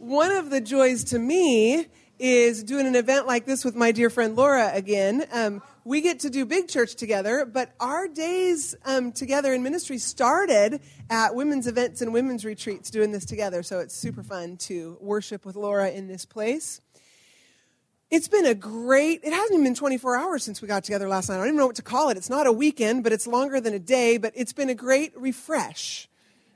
one of the joys to me is doing an event like this with my dear friend Laura again. Um, we get to do big church together, but our days um, together in ministry started at women's events and women's retreats doing this together. So it's super fun to worship with Laura in this place. It's been a great, it hasn't even been 24 hours since we got together last night. I don't even know what to call it. It's not a weekend, but it's longer than a day, but it's been a great refresh.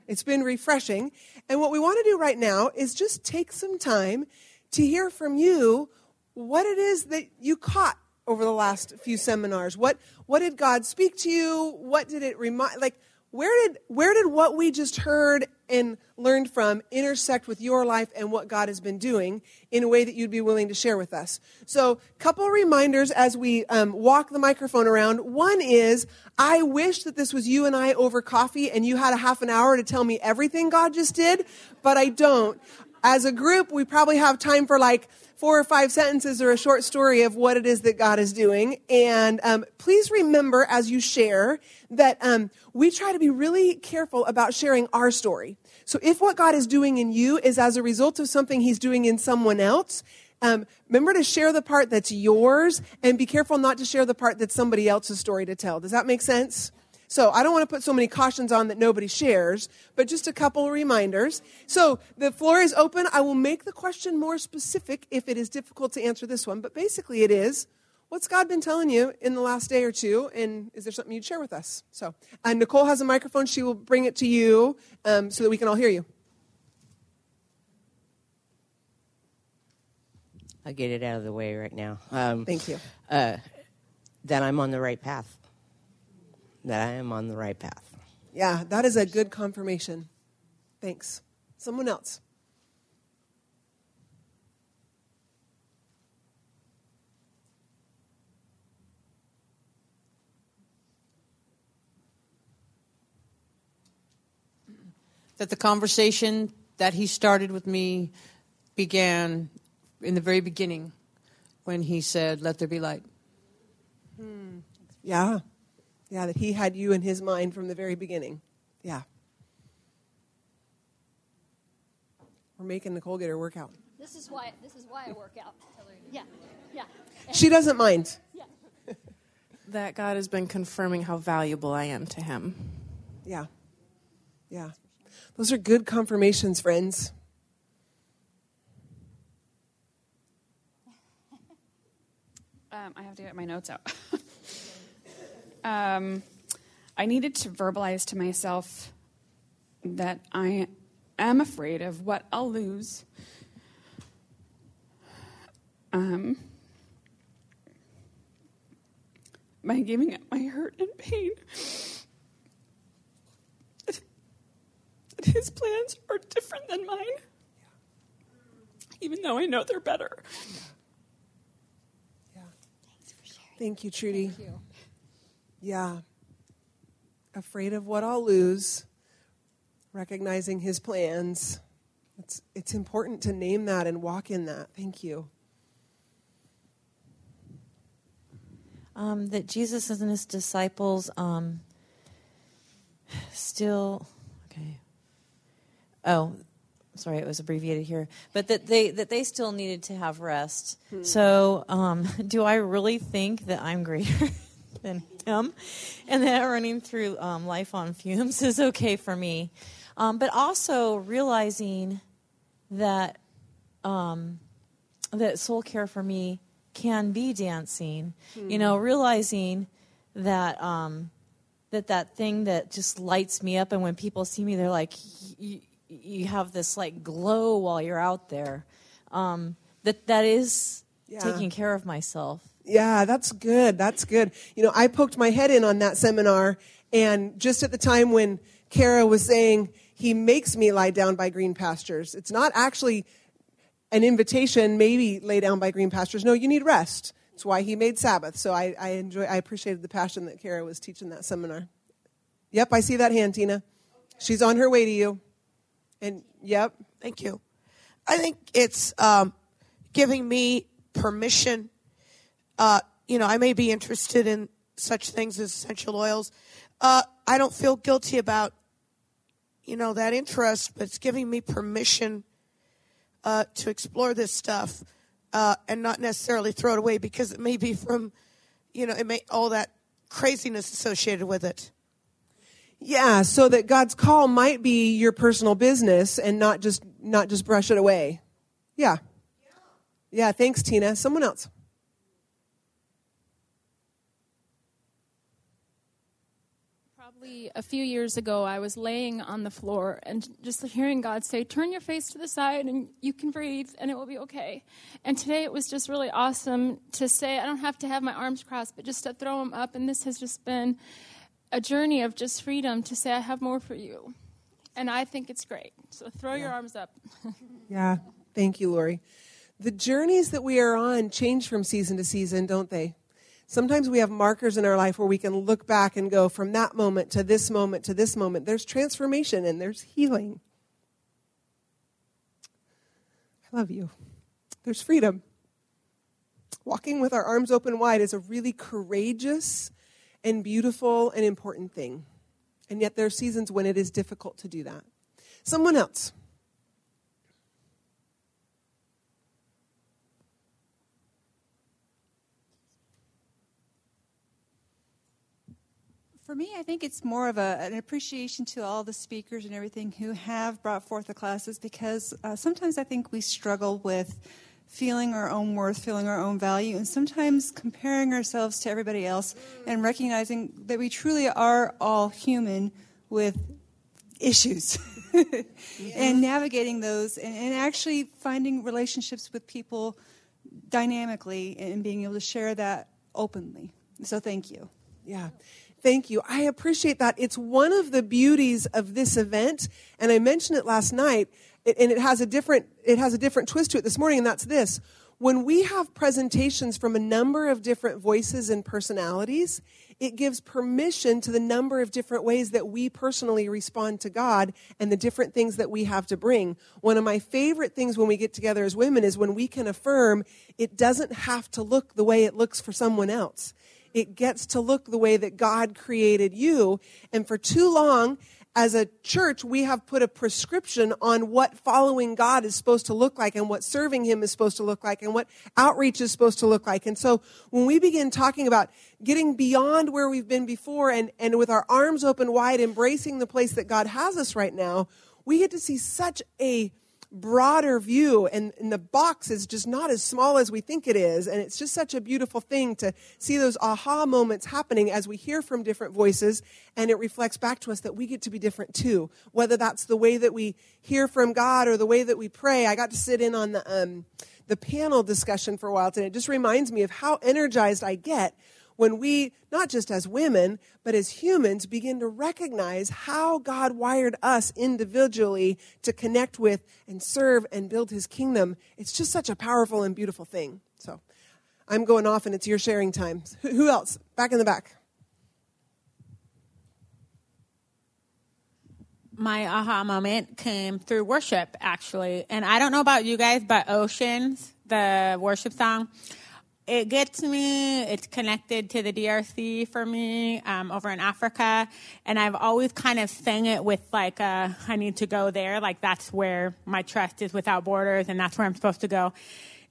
It's been refreshing. And what we want to do right now is just take some time to hear from you what it is that you caught over the last few seminars. What what did God speak to you? What did it remind like where did where did what we just heard and learned from intersect with your life and what God has been doing in a way that you'd be willing to share with us? So, couple reminders as we um, walk the microphone around. One is, I wish that this was you and I over coffee and you had a half an hour to tell me everything God just did, but I don't. As a group, we probably have time for like four or five sentences or a short story of what it is that God is doing. And um, please remember as you share that um, we try to be really careful about sharing our story. So if what God is doing in you is as a result of something He's doing in someone else, um, remember to share the part that's yours and be careful not to share the part that's somebody else's story to tell. Does that make sense? So I don't want to put so many cautions on that nobody shares, but just a couple reminders. So the floor is open. I will make the question more specific if it is difficult to answer this one, but basically it is what's God been telling you in the last day or two, and is there something you'd share with us? So uh, Nicole has a microphone. She will bring it to you um, so that we can all hear you. I'll get it out of the way right now. Um, Thank you. Uh, that I'm on the right path that I am on the right path. Yeah, that is a good confirmation. Thanks. Someone else. That the conversation that he started with me began in the very beginning when he said, Let there be light. Hmm. Yeah. Yeah, that he had you in his mind from the very beginning. Yeah. We're making Nicole get her workout. This is why this is why I work out. Yeah. Yeah. She doesn't mind. Yeah. that God has been confirming how valuable I am to him. Yeah. Yeah. Those are good confirmations, friends. Um, I have to get my notes out. um, I needed to verbalize to myself that I am afraid of what I'll lose. Um, by giving up my hurt and pain. His plans are different than mine, even though I know they're better. Yeah. Yeah. Thanks for sharing. Thank you, Trudy. Thank you. Yeah. Afraid of what I'll lose, recognizing his plans. It's, it's important to name that and walk in that. Thank you. Um, that Jesus and his disciples um, still, okay. Oh, sorry, it was abbreviated here, but that they that they still needed to have rest. Hmm. So, um, do I really think that I'm greater than him, and that running through um, life on fumes is okay for me? Um, but also realizing that um, that soul care for me can be dancing. Hmm. You know, realizing that um, that that thing that just lights me up, and when people see me, they're like, you have this like glow while you're out there. Um, that that is yeah. taking care of myself. Yeah, that's good. That's good. You know, I poked my head in on that seminar, and just at the time when Kara was saying, He makes me lie down by green pastures, it's not actually an invitation, maybe lay down by green pastures. No, you need rest. It's why He made Sabbath. So I, I enjoy, I appreciated the passion that Kara was teaching that seminar. Yep, I see that hand, Tina. She's on her way to you. And yep. Thank you. I think it's um, giving me permission. Uh, you know, I may be interested in such things as essential oils. Uh, I don't feel guilty about, you know, that interest, but it's giving me permission uh, to explore this stuff uh, and not necessarily throw it away because it may be from, you know, it may all that craziness associated with it. Yeah, so that God's call might be your personal business and not just not just brush it away. Yeah. Yeah, thanks Tina. Someone else. Probably a few years ago, I was laying on the floor and just hearing God say, Turn your face to the side and you can breathe and it will be okay. And today it was just really awesome to say, I don't have to have my arms crossed, but just to throw them up. And this has just been a journey of just freedom to say, I have more for you. And I think it's great. So throw your arms up. Yeah. Thank you, Lori. The journeys that we are on change from season to season, don't they? Sometimes we have markers in our life where we can look back and go from that moment to this moment to this moment. There's transformation and there's healing. I love you. There's freedom. Walking with our arms open wide is a really courageous and beautiful and important thing. And yet there are seasons when it is difficult to do that. Someone else. For me, I think it's more of a, an appreciation to all the speakers and everything who have brought forth the classes because uh, sometimes I think we struggle with feeling our own worth, feeling our own value, and sometimes comparing ourselves to everybody else and recognizing that we truly are all human with issues. and navigating those and, and actually finding relationships with people dynamically and being able to share that openly. So thank you. Yeah. Thank you. I appreciate that. It's one of the beauties of this event, and I mentioned it last night, and it has a different it has a different twist to it this morning, and that's this. When we have presentations from a number of different voices and personalities, it gives permission to the number of different ways that we personally respond to God and the different things that we have to bring. One of my favorite things when we get together as women is when we can affirm it doesn't have to look the way it looks for someone else it gets to look the way that God created you. And for too long, as a church, we have put a prescription on what following God is supposed to look like and what serving Him is supposed to look like and what outreach is supposed to look like. And so when we begin talking about getting beyond where we've been before and, and with our arms open wide, embracing the place that God has us right now, we get to see such a broader view and, and, the box is just not as small as we think it is and it's just such a beautiful thing to see those aha moments happening as we hear from different voices and it reflects back to us that we get to be different too. Whether that's the way that we hear from god or the way that we pray. I got to sit in on the um, the panel discussion for a while today. It just reminds me of how energized i get when we, not just as women, but as humans, begin to recognize how God wired us individually to connect with and serve and build his kingdom, it's just such a powerful and beautiful thing. So I'm going off and it's your sharing time. Who else? Back in the back. my aha moment came through worship actually and i don't know about you guys but oceans the worship song it gets me it's connected to the drc for me um, over in africa and i've always kind of sang it with like a, i need to go there like that's where my trust is without borders and that's where i'm supposed to go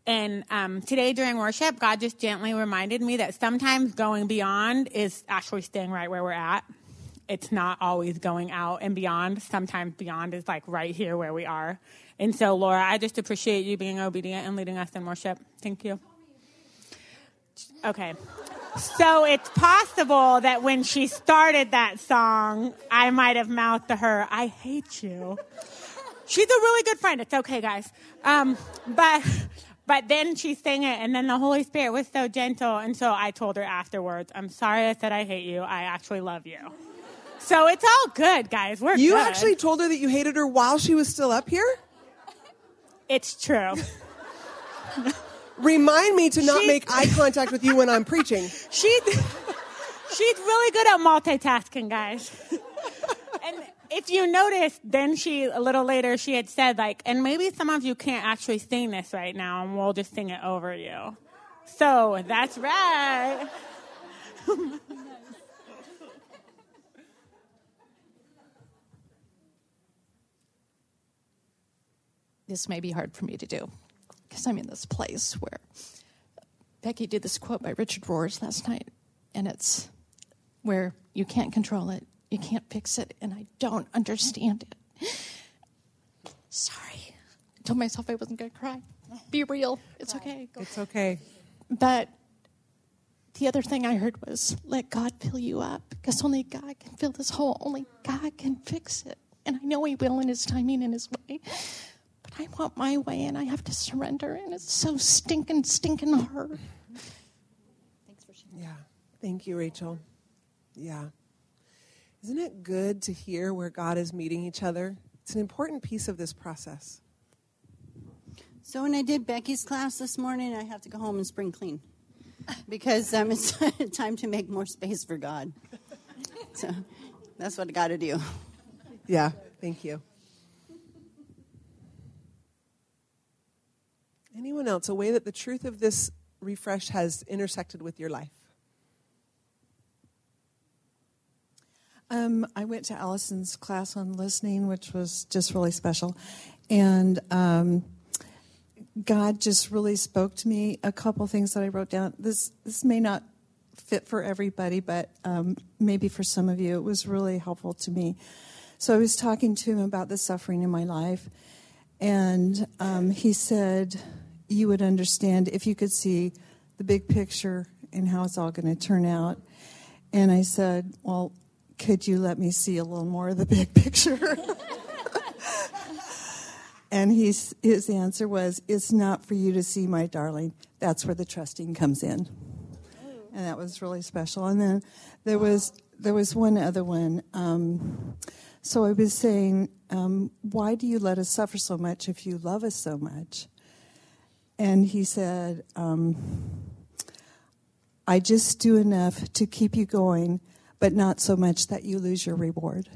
and um, today during worship god just gently reminded me that sometimes going beyond is actually staying right where we're at it's not always going out and beyond. Sometimes beyond is like right here where we are. And so, Laura, I just appreciate you being obedient and leading us in worship. Thank you. Okay. So it's possible that when she started that song, I might have mouthed to her, I hate you. She's a really good friend. It's okay, guys. Um, but but then she sang it, and then the Holy Spirit was so gentle. And so I told her afterwards, I'm sorry I said I hate you. I actually love you. So it's all good, guys. We're You good. actually told her that you hated her while she was still up here? It's true. Remind me to not She- make eye contact with you when I'm preaching. She's she's really good at multitasking, guys. and if you notice, then she a little later she had said like, and maybe some of you can't actually sing this right now, and we'll just sing it over you. So that's right. this may be hard for me to do I'm in this place where Becky did this quote by Richard Rohrs last night, and it's where you can't control it, you can't fix it, and I don't understand it. Sorry. I told myself I wasn't going to cry. Be real. It's okay. It's okay. But the other thing I heard was let God fill you up because only God can fill this hole. Only God can fix it. And I know He will in His timing and His way. But I want my way and I have to surrender. And it's so stinking, stinking hard. Thanks for sharing. Yeah. Thank you, Rachel. Yeah. Isn't it good to hear where God is meeting each other? It's an important piece of this process. So when I did Becky's class this morning, I have to go home and spring clean because um, it's time to make more space for God. So that's what I got to do. Yeah. Thank you. Anyone else? A way that the truth of this refresh has intersected with your life? Um, I went to Allison's class on listening, which was just really special. And um, God just really spoke to me. A couple things that I wrote down. This this may not fit for everybody, but um, maybe for some of you, it was really helpful to me. So I was talking to him about the suffering in my life, and um, he said, "You would understand if you could see the big picture and how it's all going to turn out." And I said, "Well." Could you let me see a little more of the big picture? And he's, his answer was, It's not for you to see, my darling. That's where the trusting comes in. And that was really special. And then there was, there was one other one. Um, so I was saying, um, Why do you let us suffer so much if you love us so much? And he said, um, I just do enough to keep you going, but not so much that you lose your reward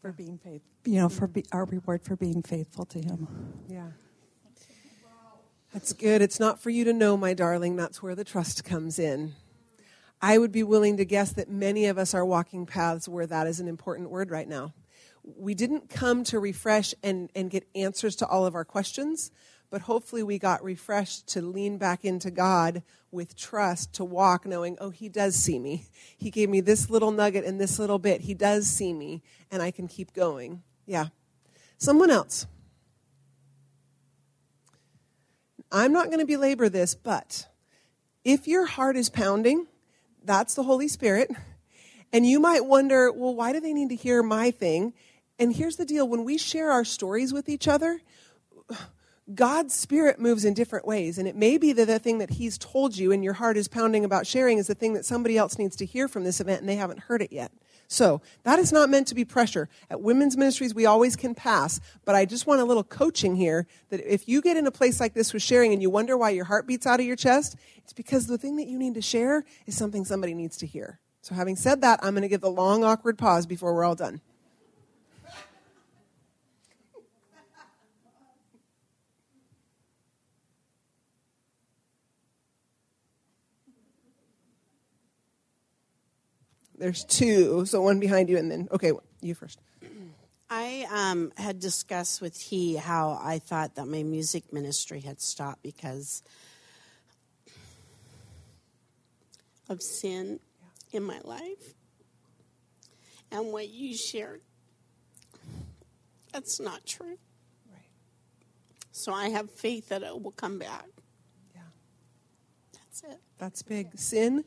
for being faithful you know, for be, our reward for being faithful to Him. Yeah. That's good. It's not for you to know, my darling. That's where the trust comes in. I would be willing to guess that many of us are walking paths where that is an important word right now. We didn't come to refresh and, and get answers to all of our questions, but hopefully we got refreshed to lean back into God with trust to walk knowing, oh, He does see me. He gave me this little nugget and this little bit. He does see me, and I can keep going. Yeah. Someone else. I'm not going to belabor this, but if your heart is pounding, that's the Holy Spirit. And you might wonder, well, why do they need to hear my thing? And here's the deal when we share our stories with each other, God's Spirit moves in different ways. And it may be that the thing that He's told you and your heart is pounding about sharing is the thing that somebody else needs to hear from this event and they haven't heard it yet. So that is not meant to be pressure. At women's ministries, we always can pass, but I just want a little coaching here that if you get in a place like this with sharing and you wonder why your heart beats out of your chest, it's because the thing that you need to share is something somebody needs to hear. So having said that, I'm going to give the long, awkward pause before we're all done. There's two, so one behind you, and then okay, you first. I um, had discussed with he how I thought that my music ministry had stopped because of sin in my life, and what you shared. That's not true. Right. So I have faith that it will come back. Yeah. That's it. That's big. Sin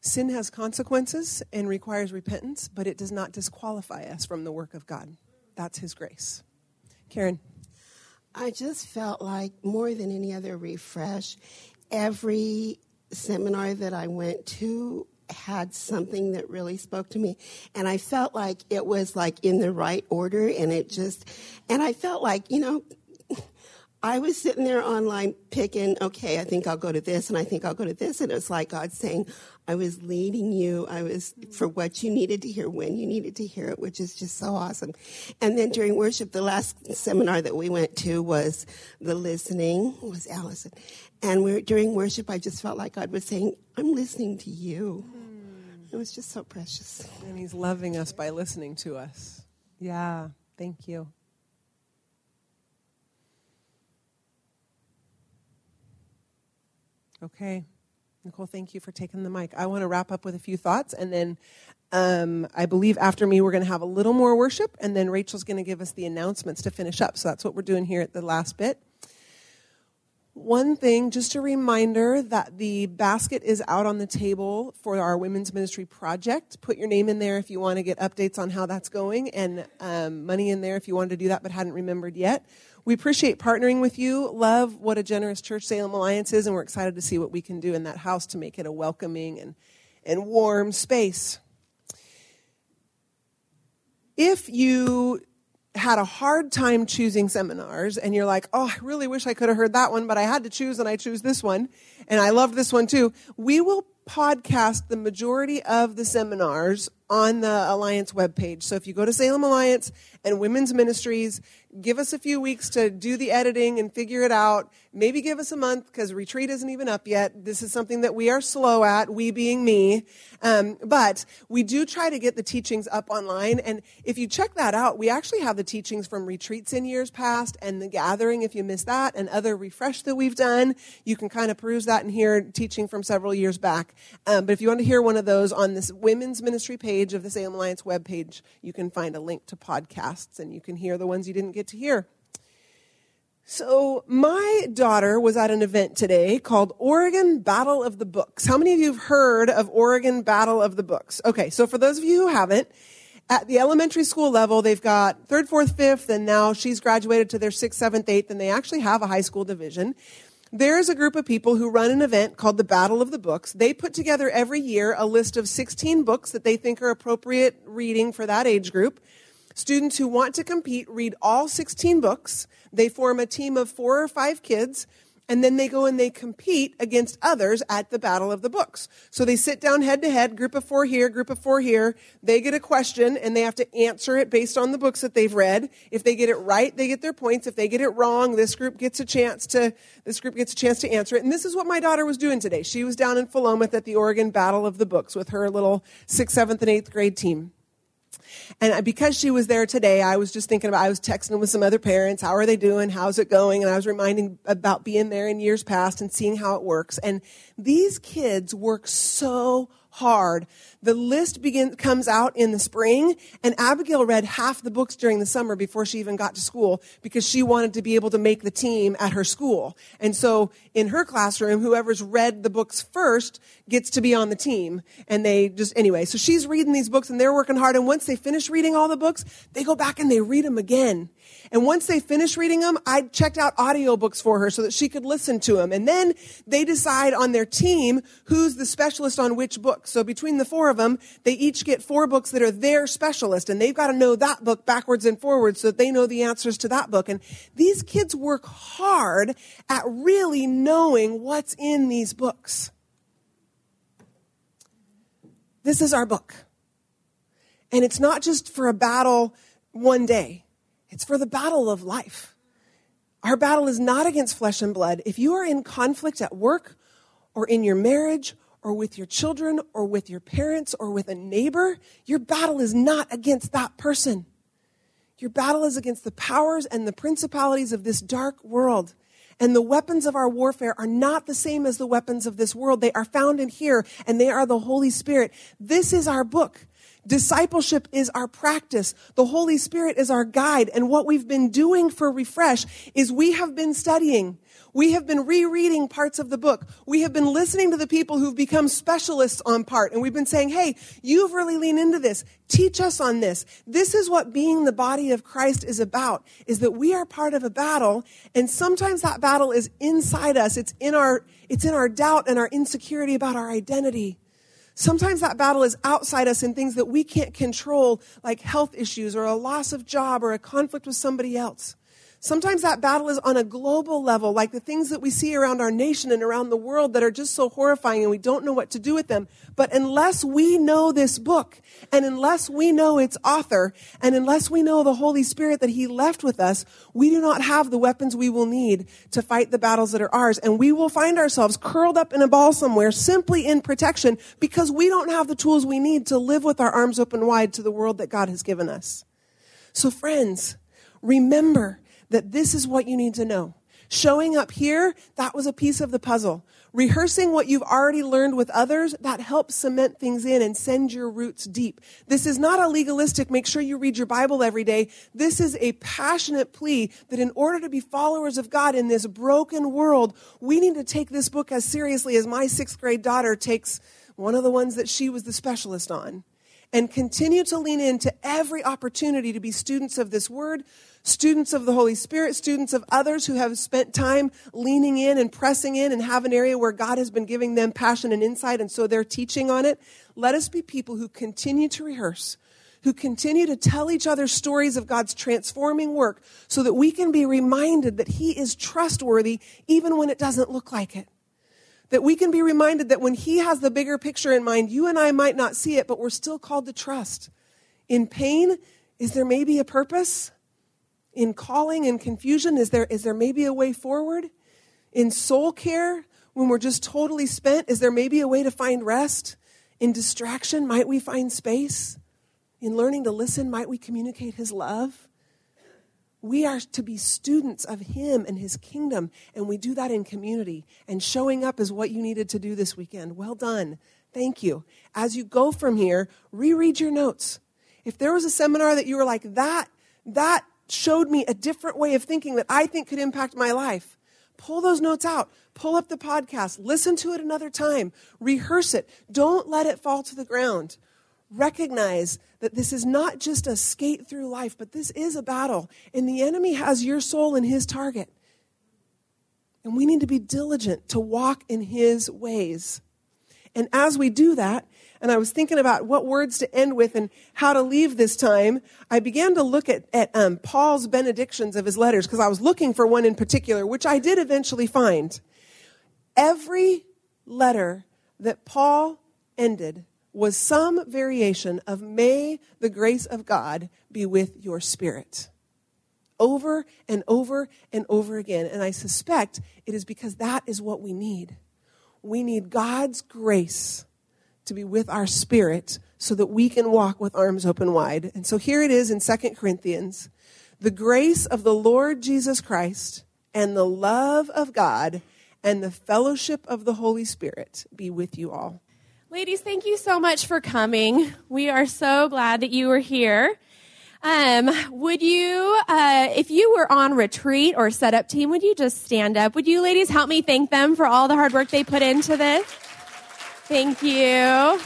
Sin has consequences and requires repentance, but it does not disqualify us from the work of God. That's His grace. Karen. I just felt like more than any other refresh, every seminar that I went to had something that really spoke to me and i felt like it was like in the right order and it just and i felt like you know I was sitting there online picking, okay, I think I'll go to this and I think I'll go to this. And it was like God saying, I was leading you. I was for what you needed to hear when you needed to hear it, which is just so awesome. And then during worship, the last seminar that we went to was the listening was Allison. And we during worship, I just felt like God was saying, I'm listening to you. It was just so precious. And he's loving us by listening to us. Yeah, thank you. Okay. Nicole, thank you for taking the mic. I want to wrap up with a few thoughts, and then um, I believe after me, we're going to have a little more worship, and then Rachel's going to give us the announcements to finish up. So that's what we're doing here at the last bit. One thing, just a reminder that the basket is out on the table for our women's ministry project. Put your name in there if you want to get updates on how that's going, and um, money in there if you wanted to do that but hadn't remembered yet. We appreciate partnering with you. Love what a generous church Salem Alliance is, and we're excited to see what we can do in that house to make it a welcoming and, and warm space. If you had a hard time choosing seminars and you're like, oh, I really wish I could have heard that one, but I had to choose and I choose this one, and I love this one too, we will podcast the majority of the seminars on the Alliance webpage. So if you go to Salem Alliance and Women's Ministries, give us a few weeks to do the editing and figure it out. Maybe give us a month because retreat isn't even up yet. This is something that we are slow at, we being me. Um, but we do try to get the teachings up online. And if you check that out, we actually have the teachings from retreats in years past and the gathering, if you missed that, and other refresh that we've done. You can kind of peruse that and hear teaching from several years back. Um, but if you want to hear one of those on this women's ministry page of the Salem Alliance webpage, you can find a link to podcasts and you can hear the ones you didn't get to hear. So, my daughter was at an event today called Oregon Battle of the Books. How many of you have heard of Oregon Battle of the Books? Okay, so for those of you who haven't, at the elementary school level, they've got third, fourth, fifth, and now she's graduated to their sixth, seventh, eighth, and they actually have a high school division. There's a group of people who run an event called the Battle of the Books. They put together every year a list of 16 books that they think are appropriate reading for that age group. Students who want to compete read all 16 books. They form a team of four or five kids, and then they go and they compete against others at the Battle of the Books. So they sit down head to head, group of four here, group of four here. They get a question, and they have to answer it based on the books that they've read. If they get it right, they get their points. If they get it wrong, this group gets a chance to this group gets a chance to answer it. And this is what my daughter was doing today. She was down in Philomath at the Oregon Battle of the Books with her little sixth, seventh, and eighth grade team. And because she was there today, I was just thinking about, I was texting with some other parents. How are they doing? How's it going? And I was reminding about being there in years past and seeing how it works. And these kids work so hard. The list begin, comes out in the spring, and Abigail read half the books during the summer before she even got to school because she wanted to be able to make the team at her school. And so in her classroom, whoever's read the books first gets to be on the team. And they just, anyway, so she's reading these books and they're working hard. And once they finish reading all the books, they go back and they read them again. And once they finish reading them, I checked out audiobooks for her so that she could listen to them. And then they decide on their team who's the specialist on which book. So between the four of them, they each get four books that are their specialist and they've got to know that book backwards and forwards so that they know the answers to that book. And these kids work hard at really knowing what's in these books. This is our book. And it's not just for a battle one day. It's for the battle of life. Our battle is not against flesh and blood. If you are in conflict at work or in your marriage or with your children or with your parents or with a neighbor, your battle is not against that person. Your battle is against the powers and the principalities of this dark world. And the weapons of our warfare are not the same as the weapons of this world. They are found in here and they are the Holy Spirit. This is our book. Discipleship is our practice. The Holy Spirit is our guide. And what we've been doing for Refresh is we have been studying. We have been rereading parts of the book. We have been listening to the people who've become specialists on part. And we've been saying, hey, you've really leaned into this. Teach us on this. This is what being the body of Christ is about, is that we are part of a battle. And sometimes that battle is inside us. It's in our, it's in our doubt and our insecurity about our identity. Sometimes that battle is outside us in things that we can't control, like health issues or a loss of job or a conflict with somebody else. Sometimes that battle is on a global level, like the things that we see around our nation and around the world that are just so horrifying and we don't know what to do with them. But unless we know this book and unless we know its author and unless we know the Holy Spirit that He left with us, we do not have the weapons we will need to fight the battles that are ours. And we will find ourselves curled up in a ball somewhere simply in protection because we don't have the tools we need to live with our arms open wide to the world that God has given us. So friends, remember that this is what you need to know. Showing up here, that was a piece of the puzzle. Rehearsing what you've already learned with others, that helps cement things in and send your roots deep. This is not a legalistic, make sure you read your Bible every day. This is a passionate plea that in order to be followers of God in this broken world, we need to take this book as seriously as my sixth grade daughter takes one of the ones that she was the specialist on and continue to lean into every opportunity to be students of this word, students of the Holy Spirit, students of others who have spent time leaning in and pressing in and have an area where God has been giving them passion and insight, and so they're teaching on it. Let us be people who continue to rehearse, who continue to tell each other stories of God's transforming work so that we can be reminded that He is trustworthy even when it doesn't look like it. That we can be reminded that when He has the bigger picture in mind, you and I might not see it, but we're still called to trust. In pain, is there maybe a purpose? In calling and confusion, is there, is there maybe a way forward? In soul care, when we're just totally spent, is there maybe a way to find rest? In distraction, might we find space? In learning to listen, might we communicate His love? We are to be students of Him and His kingdom, and we do that in community. And showing up is what you needed to do this weekend. Well done. Thank you. As you go from here, reread your notes. If there was a seminar that you were like, that, that showed me a different way of thinking that I think could impact my life, pull those notes out. Pull up the podcast. Listen to it another time. Rehearse it. Don't let it fall to the ground recognize that this is not just a skate through life, but this is a battle. And the enemy has your soul in his target. And we need to be diligent to walk in his ways. And as we do that, and I was thinking about what words to end with and how to leave this time, I began to look at, at um, Paul's benedictions of his letters because I was looking for one in particular, which I did eventually find. Every letter that Paul ended was some variation of may the grace of God be with your spirit. Over and over and over again. And I suspect it is because that is what we need. We need God's grace to be with our spirit so that we can walk with arms open wide. And so here it is in 2 Corinthians. The grace of the Lord Jesus Christ and the love of God and the fellowship of the Holy Spirit be with you all. Ladies, thank you so much for coming. We are so glad that you were here. Um, would you, uh, if you were on retreat or setup team, would you just stand up? Would you ladies help me thank them for all the hard work they put into this? Thank you.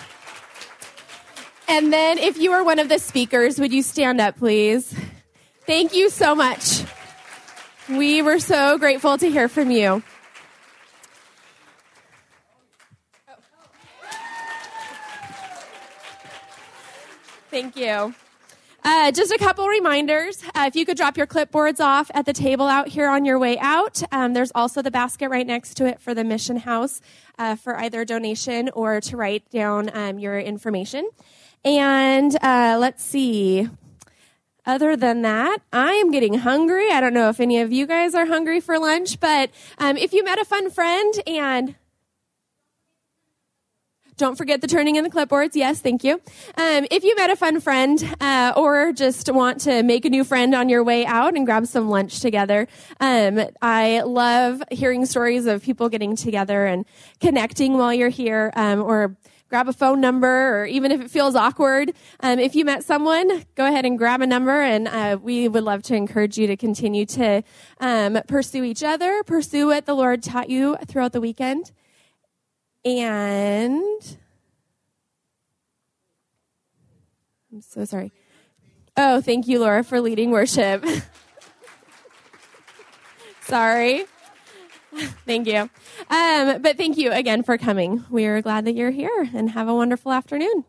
And then if you were one of the speakers, would you stand up, please? Thank you so much. We were so grateful to hear from you. Thank you. Uh, just a couple reminders. Uh, if you could drop your clipboards off at the table out here on your way out, um, there's also the basket right next to it for the mission house uh, for either donation or to write down um, your information. And uh, let's see. Other than that, I am getting hungry. I don't know if any of you guys are hungry for lunch, but um, if you met a fun friend and don't forget the turning in the clipboards. Yes, thank you. Um, if you met a fun friend uh, or just want to make a new friend on your way out and grab some lunch together, um, I love hearing stories of people getting together and connecting while you're here, um, or grab a phone number, or even if it feels awkward, um, if you met someone, go ahead and grab a number, and uh, we would love to encourage you to continue to um, pursue each other, pursue what the Lord taught you throughout the weekend. And I'm so sorry. Oh, thank you, Laura, for leading worship. sorry. thank you. Um, but thank you again for coming. We are glad that you're here and have a wonderful afternoon.